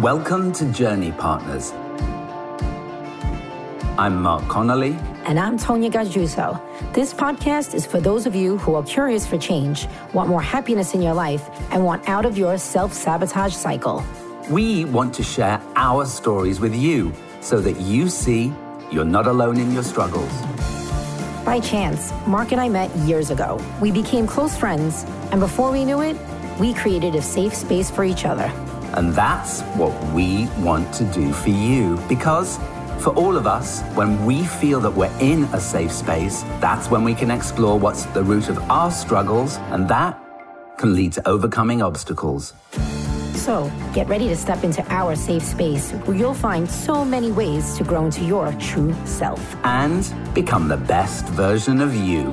Welcome to Journey Partners. I'm Mark Connolly. And I'm Tonya Gajuso. This podcast is for those of you who are curious for change, want more happiness in your life, and want out of your self sabotage cycle. We want to share our stories with you so that you see you're not alone in your struggles. By chance, Mark and I met years ago. We became close friends, and before we knew it, we created a safe space for each other. And that's what we want to do for you because for all of us, when we feel that we're in a safe space, that's when we can explore what's at the root of our struggles, and that can lead to overcoming obstacles. So, get ready to step into our safe space where you'll find so many ways to grow into your true self and become the best version of you.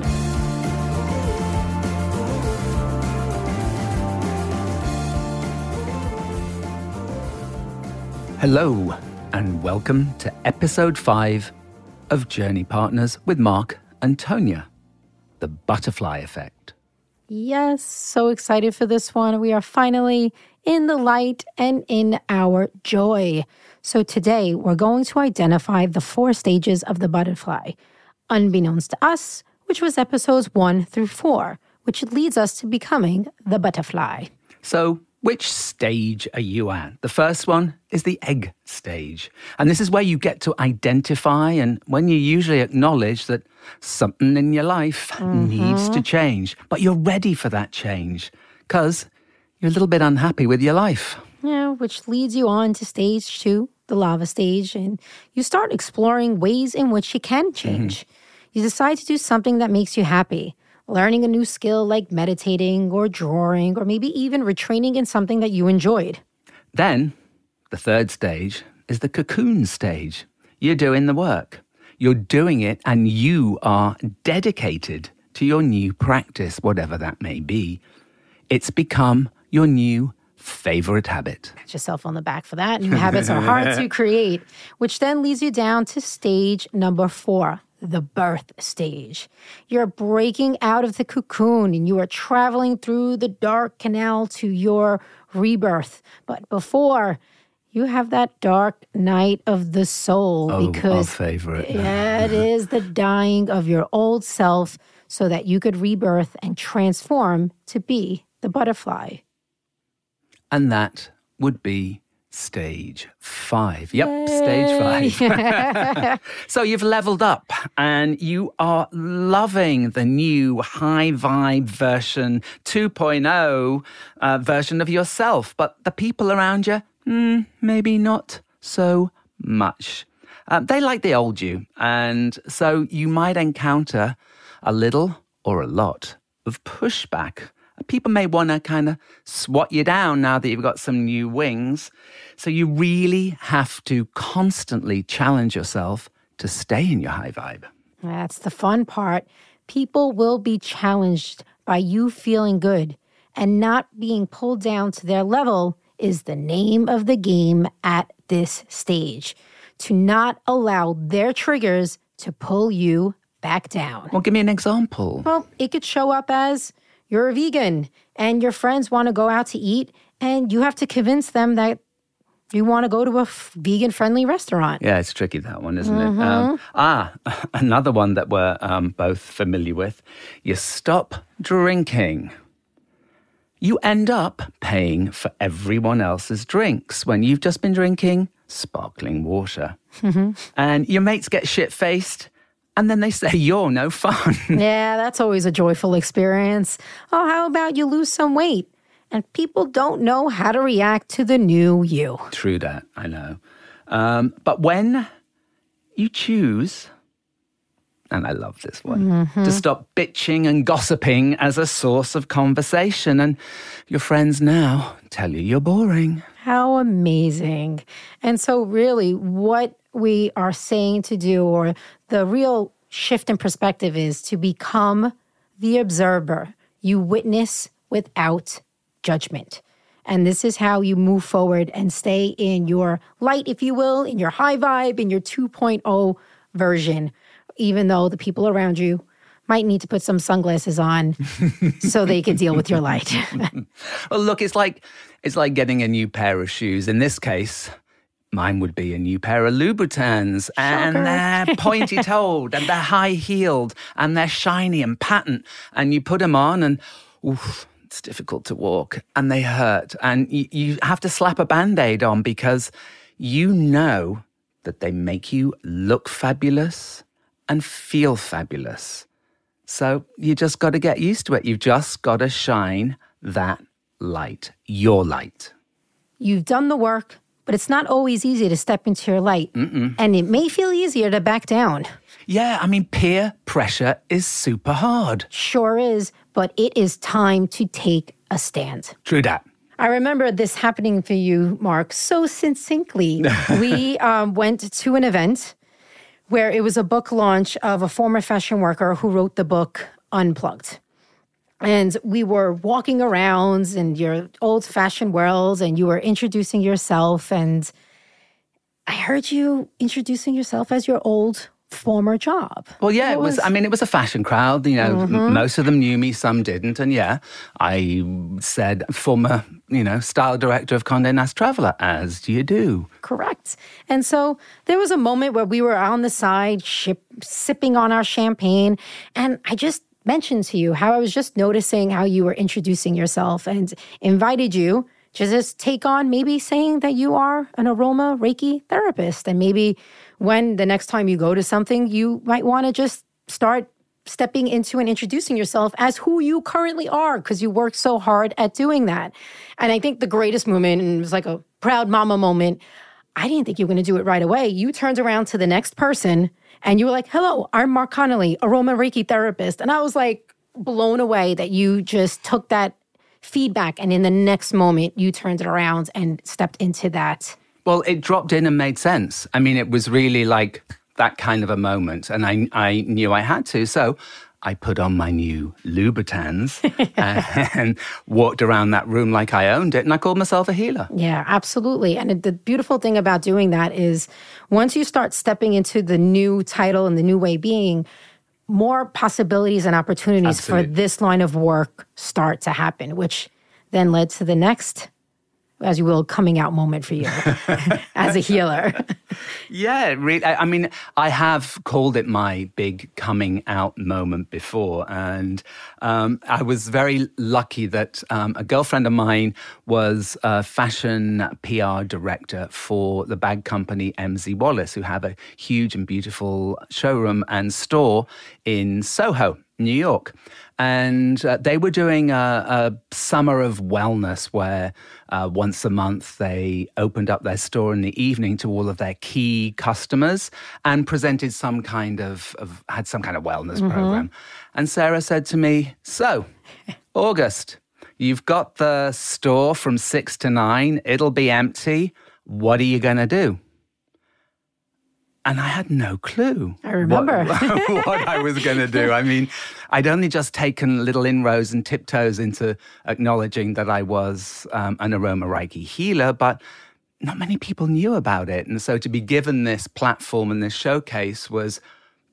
Hello, and welcome to episode 5 of Journey Partners with Mark and Tonya The Butterfly Effect. Yes, so excited for this one. We are finally in the light and in our joy. So, today we're going to identify the four stages of the butterfly, unbeknownst to us, which was episodes one through four, which leads us to becoming the butterfly. So, which stage are you at? The first one is the egg stage. And this is where you get to identify and when you usually acknowledge that something in your life mm-hmm. needs to change. But you're ready for that change because you're a little bit unhappy with your life. Yeah, which leads you on to stage two, the larva stage. And you start exploring ways in which you can change. Mm-hmm. You decide to do something that makes you happy learning a new skill like meditating or drawing, or maybe even retraining in something that you enjoyed. Then, the third stage is the cocoon stage. You're doing the work, you're doing it, and you are dedicated to your new practice, whatever that may be. It's become your new favorite habit. Pat yourself on the back for that. New habits are hard to create, which then leads you down to stage number four, the birth stage. You're breaking out of the cocoon and you are traveling through the dark canal to your rebirth. But before, you have that dark night of the soul oh, because our favorite. yeah, it is the dying of your old self so that you could rebirth and transform to be the butterfly. And that would be stage five. Yep, Yay. stage five. so you've leveled up and you are loving the new high vibe version 2.0 uh, version of yourself, but the people around you, mm, maybe not so much. Uh, they like the old you, and so you might encounter a little or a lot of pushback people may want to kind of swat you down now that you've got some new wings. So you really have to constantly challenge yourself to stay in your high vibe. That's the fun part. People will be challenged by you feeling good and not being pulled down to their level is the name of the game at this stage. To not allow their triggers to pull you back down. Well, give me an example. Well, it could show up as you're a vegan and your friends want to go out to eat and you have to convince them that you want to go to a f- vegan friendly restaurant. Yeah, it's tricky that one, isn't mm-hmm. it? Um, ah, another one that we're um, both familiar with. You stop drinking. You end up paying for everyone else's drinks when you've just been drinking sparkling water. Mm-hmm. And your mates get shit faced and then they say you're no fun. yeah, that's always a joyful experience. Oh, how about you lose some weight? And people don't know how to react to the new you. True that, I know. Um, but when you choose, and I love this one, mm-hmm. to stop bitching and gossiping as a source of conversation, and your friends now tell you you're boring. How amazing. And so, really, what we are saying to do, or the real shift in perspective is to become the observer. You witness without judgment. And this is how you move forward and stay in your light, if you will, in your high vibe, in your 2.0 version, even though the people around you might need to put some sunglasses on so they can deal with your light. well, look, it's like it's like getting a new pair of shoes. In this case, mine would be a new pair of Louboutins, and they're pointy toed, and they're high heeled, and they're shiny and patent. And you put them on, and oof, it's difficult to walk, and they hurt, and you, you have to slap a band aid on because you know that they make you look fabulous and feel fabulous. So you just got to get used to it. You've just got to shine that light, your light. You've done the work, but it's not always easy to step into your light. Mm-mm. And it may feel easier to back down. Yeah, I mean, peer pressure is super hard. Sure is, but it is time to take a stand. True that. I remember this happening for you, Mark, so succinctly. we um, went to an event where it was a book launch of a former fashion worker who wrote the book Unplugged. And we were walking around in your old fashioned world, and you were introducing yourself. And I heard you introducing yourself as your old former job. Well, yeah, it was, was, I mean, it was a fashion crowd. You know, mm-hmm. most of them knew me, some didn't. And yeah, I said former, you know, style director of Condé Nast Traveler, as you do. Correct. And so there was a moment where we were on the side, ship, sipping on our champagne, and I just mentioned to you how I was just noticing how you were introducing yourself and invited you to just take on maybe saying that you are an aroma Reiki therapist and maybe when the next time you go to something, you might want to just start stepping into and introducing yourself as who you currently are because you worked so hard at doing that. And I think the greatest moment, and it was like a proud mama moment, I didn't think you were going to do it right away. You turned around to the next person and you were like, hello, I'm Mark Connolly, aroma Reiki therapist. And I was like blown away that you just took that feedback and in the next moment you turned it around and stepped into that well, it dropped in and made sense. I mean, it was really like that kind of a moment, and I, I knew I had to. So I put on my new Louboutins and walked around that room like I owned it, and I called myself a healer. Yeah, absolutely. And the beautiful thing about doing that is once you start stepping into the new title and the new way being, more possibilities and opportunities Absolutely. for this line of work start to happen, which then led to the next as you will, coming out moment for you as a healer. yeah, really. I mean, I have called it my big coming out moment before. And um, I was very lucky that um, a girlfriend of mine was a fashion PR director for the bag company MZ Wallace, who have a huge and beautiful showroom and store in Soho, New York and uh, they were doing a, a, summer of wellness where uh, once a month they opened up their store in the evening to all of their key customers and presented some kind of, of had some kind of wellness mm-hmm. program. And Sarah said to me, "So, August, you've got the store from six to nine. It'll be empty. What are you going to do?" And I had no clue. I remember what, what I was going to do. I mean, I'd only just taken little inroads and tiptoes into acknowledging that I was um, an aroma Reiki healer, but not many people knew about it. And so to be given this platform and this showcase was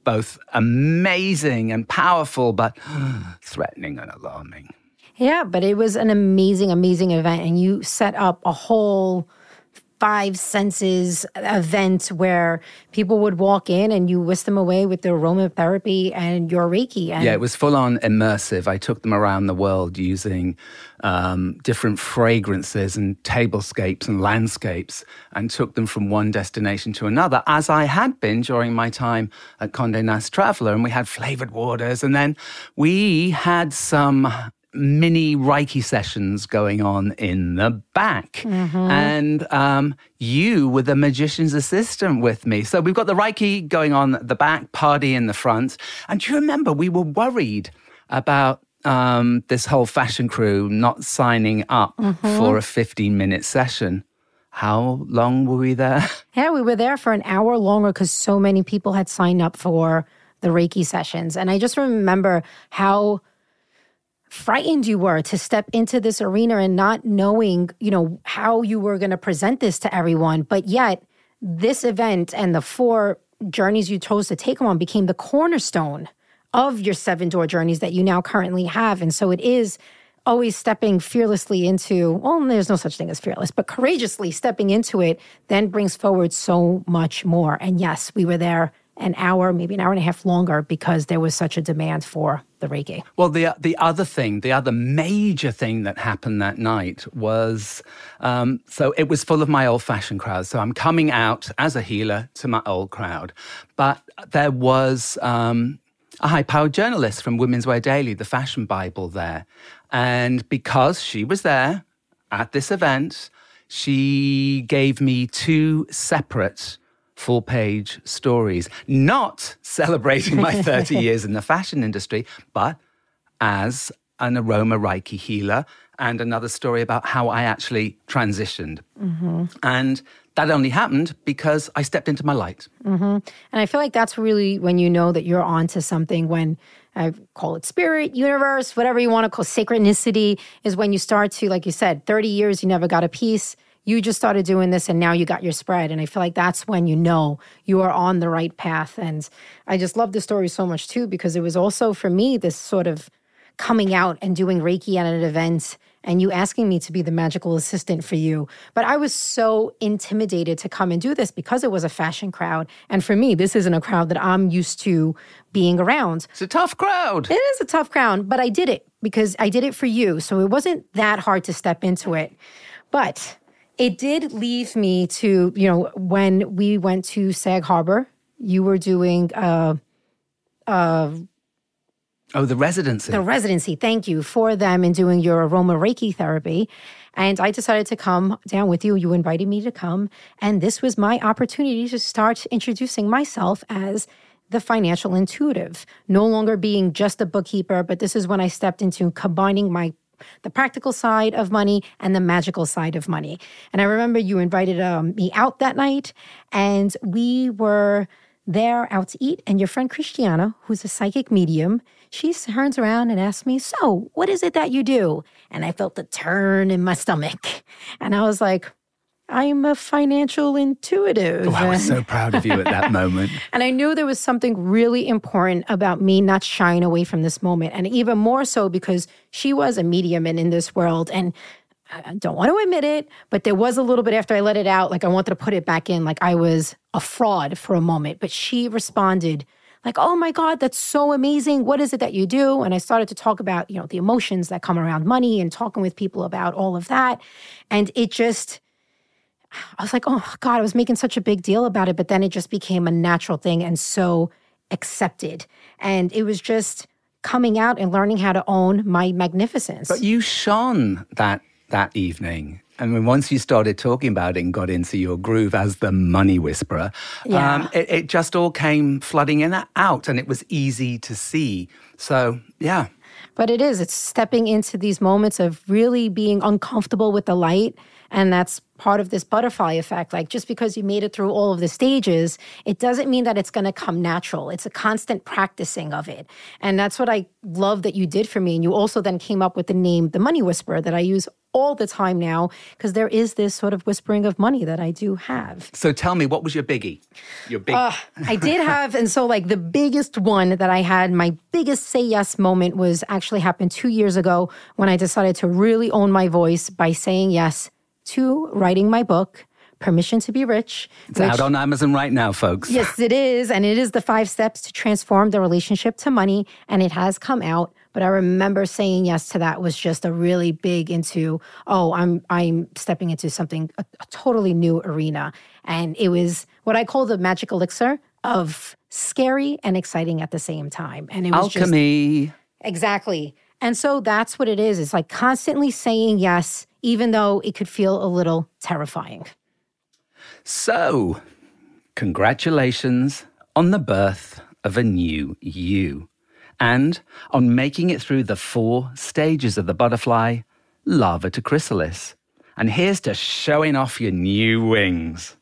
both amazing and powerful, but threatening and alarming. Yeah, but it was an amazing, amazing event. And you set up a whole five senses event where people would walk in and you whisk them away with the aromatherapy and your Reiki. And yeah, it was full on immersive. I took them around the world using um, different fragrances and tablescapes and landscapes and took them from one destination to another, as I had been during my time at Conde Nast Traveler. And we had flavored waters. And then we had some mini Reiki sessions going on in the back. Mm-hmm. And um, you were the magician's assistant with me. So we've got the Reiki going on at the back, party in the front. And do you remember we were worried about um, this whole fashion crew not signing up mm-hmm. for a 15 minute session? How long were we there? Yeah, we were there for an hour longer because so many people had signed up for the Reiki sessions. And I just remember how frightened you were to step into this arena and not knowing, you know, how you were going to present this to everyone. But yet, this event and the four journeys you chose to take on became the cornerstone of your seven door journeys that you now currently have. And so it is always stepping fearlessly into, well, there's no such thing as fearless, but courageously stepping into it then brings forward so much more. And yes, we were there an hour, maybe an hour and a half longer because there was such a demand for the Reiki. Well, the the other thing, the other major thing that happened that night was, um, so it was full of my old fashioned crowd. So I'm coming out as a healer to my old crowd, but there was um, a high powered journalist from Women's Wear Daily, the Fashion Bible, there, and because she was there at this event, she gave me two separate full page stories, not celebrating my 30 years in the fashion industry, but as an aroma Reiki healer and another story about how I actually transitioned. Mm-hmm. And that only happened because I stepped into my light. Mm-hmm. And I feel like that's really when you know that you're onto something when I call it spirit, universe, whatever you want to call synchronicity, is when you start to, like you said, 30 years, you never got a piece you just started doing this and now you got your spread. And I feel like that's when you know you are on the right path. And I just love the story so much too, because it was also for me this sort of coming out and doing Reiki at an event and you asking me to be the magical assistant for you. But I was so intimidated to come and do this because it was a fashion crowd. And for me, this isn't a crowd that I'm used to being around. It's a tough crowd. It is a tough crowd, but I did it because I did it for you. So it wasn't that hard to step into it. But it did leave me to, you know, when we went to Sag Harbor, you were doing uh uh Oh, the residency. The residency, thank you for them in doing your aroma Reiki therapy. And I decided to come down with you. You invited me to come. And this was my opportunity to start introducing myself as the financial intuitive, no longer being just a bookkeeper, but this is when I stepped into combining my the practical side of money and the magical side of money. And I remember you invited um, me out that night, and we were there out to eat. And your friend Christiana, who's a psychic medium, she turns around and asks me, So, what is it that you do? And I felt the turn in my stomach. And I was like, I'm a financial intuitive. Oh, I was so proud of you at that moment. and I knew there was something really important about me not shying away from this moment. And even more so because she was a medium in, in this world. And I don't want to admit it, but there was a little bit after I let it out, like I wanted to put it back in, like I was a fraud for a moment. But she responded, like, oh my God, that's so amazing. What is it that you do? And I started to talk about, you know, the emotions that come around money and talking with people about all of that. And it just, I was like, oh God, I was making such a big deal about it. But then it just became a natural thing and so accepted. And it was just coming out and learning how to own my magnificence. But you shone that that evening. I mean, once you started talking about it and got into your groove as the money whisperer, yeah. um, it, it just all came flooding in and out and it was easy to see. So, yeah. But it is, it's stepping into these moments of really being uncomfortable with the light and that's part of this butterfly effect. Like just because you made it through all of the stages, it doesn't mean that it's going to come natural. It's a constant practicing of it. And that's what I love that you did for me. And you also then came up with the name, The Money Whisperer, that I use all the time now because there is this sort of whispering of money that I do have. So tell me, what was your biggie? Your big. Uh, I did have, and so like the biggest one that I had, my biggest say yes moment was actually happened two years ago when I decided to really own my voice by saying yes to writing my book, Permission to Be Rich. It's which, out on Amazon right now, folks. Yes, it is. And it is the five steps to transform the relationship to money. And it has come out. But I remember saying yes to that was just a really big into, oh, I'm I'm stepping into something, a, a totally new arena. And it was what I call the magic elixir of scary and exciting at the same time. And it was alchemy. Just, exactly. And so that's what it is. It's like constantly saying yes even though it could feel a little terrifying. So, congratulations on the birth of a new you and on making it through the four stages of the butterfly, larva to chrysalis. And here's to showing off your new wings.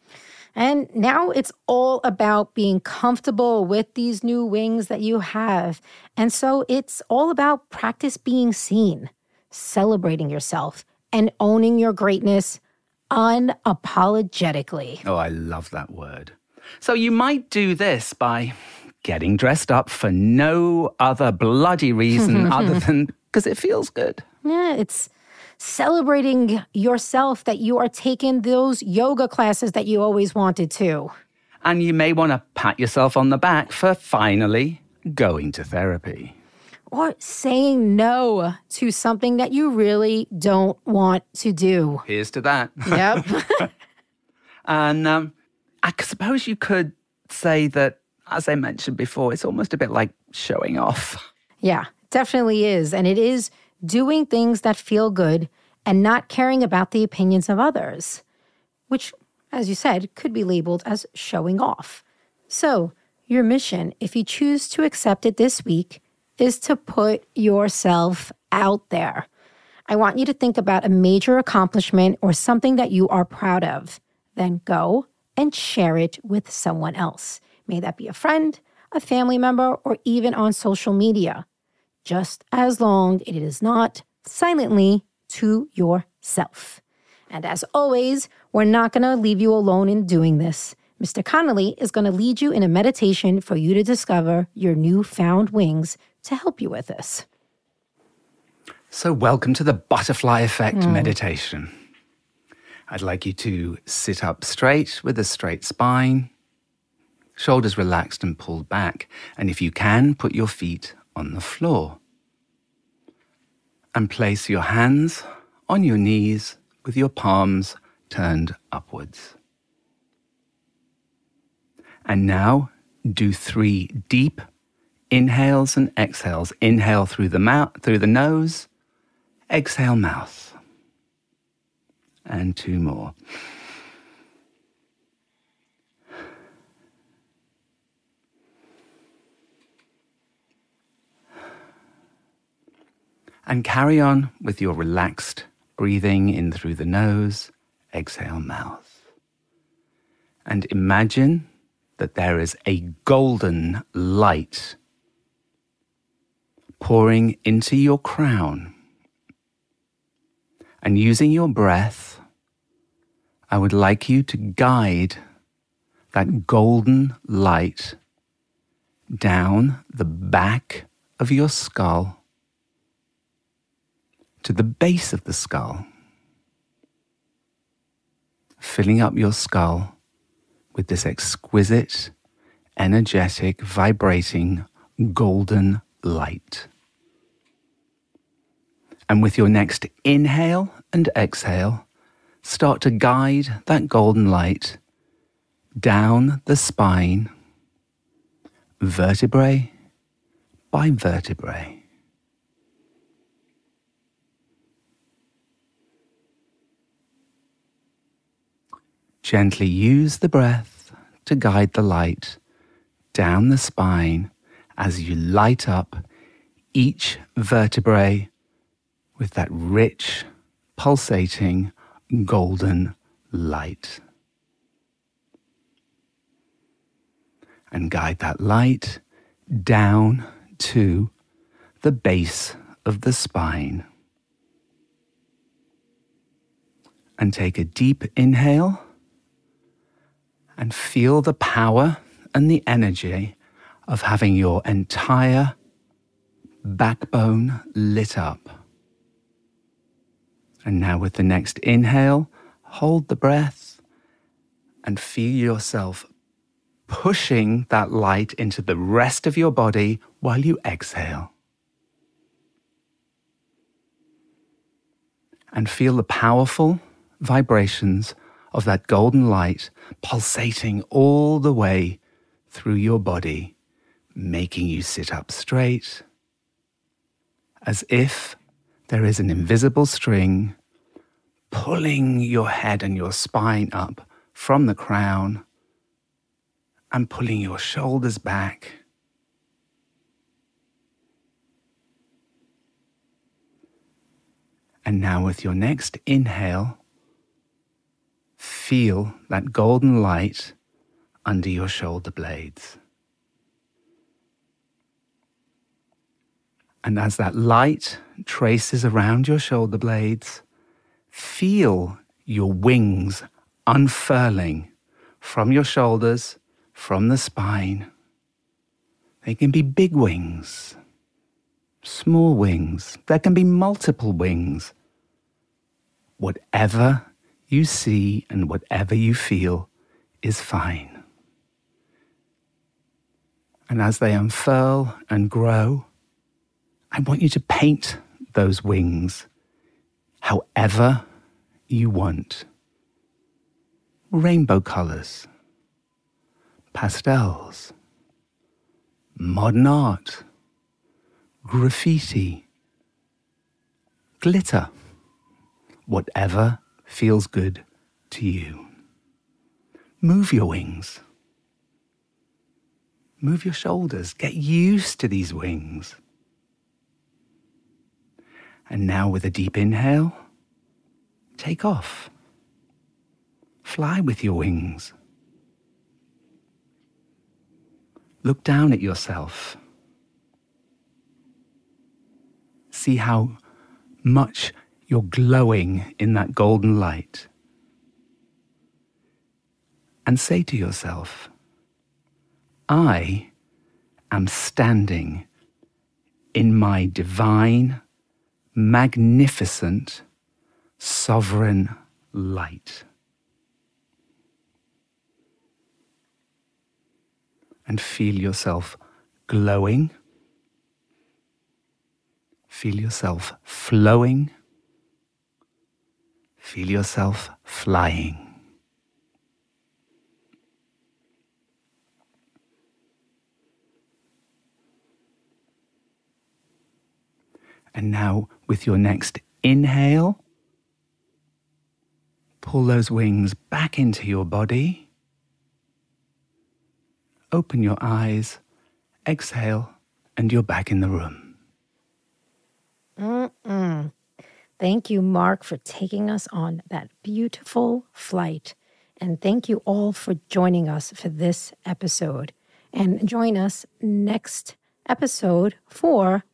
And now it's all about being comfortable with these new wings that you have. And so it's all about practice being seen, celebrating yourself, and owning your greatness unapologetically. Oh, I love that word. So you might do this by getting dressed up for no other bloody reason other than because it feels good. Yeah, it's celebrating yourself that you are taking those yoga classes that you always wanted to. And you may want to pat yourself on the back for finally going to therapy. Or saying no to something that you really don't want to do. Here's to that. Yep. and um, I suppose you could say that, as I mentioned before, it's almost a bit like showing off. Yeah, definitely is. And it is doing things that feel good and not caring about the opinions of others, which, as you said, could be labeled as showing off. So, your mission, if you choose to accept it this week, is to put yourself out there. I want you to think about a major accomplishment or something that you are proud of. Then go and share it with someone else. May that be a friend, a family member, or even on social media. Just as long it is not silently to yourself. And as always, we're not going to leave you alone in doing this. Mr. Connolly is going to lead you in a meditation for you to discover your newfound wings to help you with this. So, welcome to the butterfly effect mm. meditation. I'd like you to sit up straight with a straight spine, shoulders relaxed and pulled back. And if you can, put your feet on the floor. And place your hands on your knees with your palms turned upwards. And now do three deep inhales and exhales. Inhale through the mouth, through the nose. Exhale mouth. And two more. And carry on with your relaxed breathing in through the nose, exhale mouth. And imagine that there is a golden light pouring into your crown. And using your breath, I would like you to guide that golden light down the back of your skull to the base of the skull, filling up your skull with this exquisite, energetic, vibrating, golden light. And with your next inhale and exhale, start to guide that golden light down the spine, vertebrae by vertebrae. Gently use the breath to guide the light down the spine as you light up each vertebrae with that rich, pulsating, golden light. And guide that light down to the base of the spine. And take a deep inhale and feel the power and the energy of having your entire backbone lit up. And now, with the next inhale, hold the breath and feel yourself pushing that light into the rest of your body while you exhale. And feel the powerful vibrations of that golden light pulsating all the way through your body, making you sit up straight, as if there is an invisible string pulling your head and your spine up from the crown and pulling your shoulders back. And now, with your next inhale, feel that golden light under your shoulder blades. And as that light traces around your shoulder blades, feel your wings unfurling from your shoulders, from the spine, They can be big wings, small wings. There can be multiple wings. Whatever you see and whatever you feel is fine. And as they unfurl and grow, I want you to paint those wings however you want. Rainbow colors, pastels, modern art, graffiti, glitter, whatever feels good to you. Move your wings. Move your shoulders. Get used to these wings. And now, with a deep inhale, take off. Fly with your wings. Look down at yourself. See how much you're glowing in that golden light. And say to yourself, I am standing in my divine, magnificent, sovereign light. And feel yourself glowing. Feel yourself flowing. Feel yourself flying. And now, with your next inhale, pull those wings back into your body. Open your eyes, exhale, and you're back in the room. Mm-mm. Thank you, Mark, for taking us on that beautiful flight. And thank you all for joining us for this episode. And join us next episode for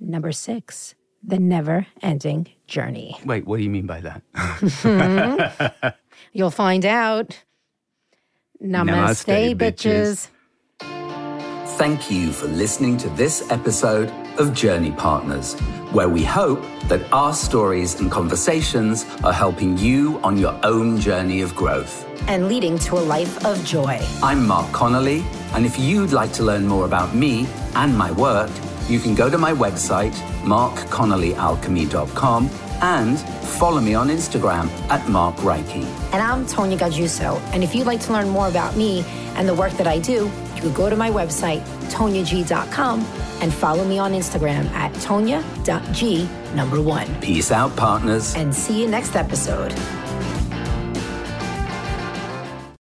number six The Never Ending Journey. Wait, what do you mean by that? You'll find out. Namaste, Namaste, bitches. bitches. Thank you for listening to this episode of Journey Partners, where we hope that our stories and conversations are helping you on your own journey of growth. And leading to a life of joy. I'm Mark Connolly, and if you'd like to learn more about me and my work, you can go to my website, markconnollyalchemy.com, and follow me on Instagram at Mark Reiki. And I'm Tonya Gajuso. And if you'd like to learn more about me and the work that I do, you can go to my website, tonyag.com, and follow me on Instagram at tonya.g number one. Peace out, partners. And see you next episode.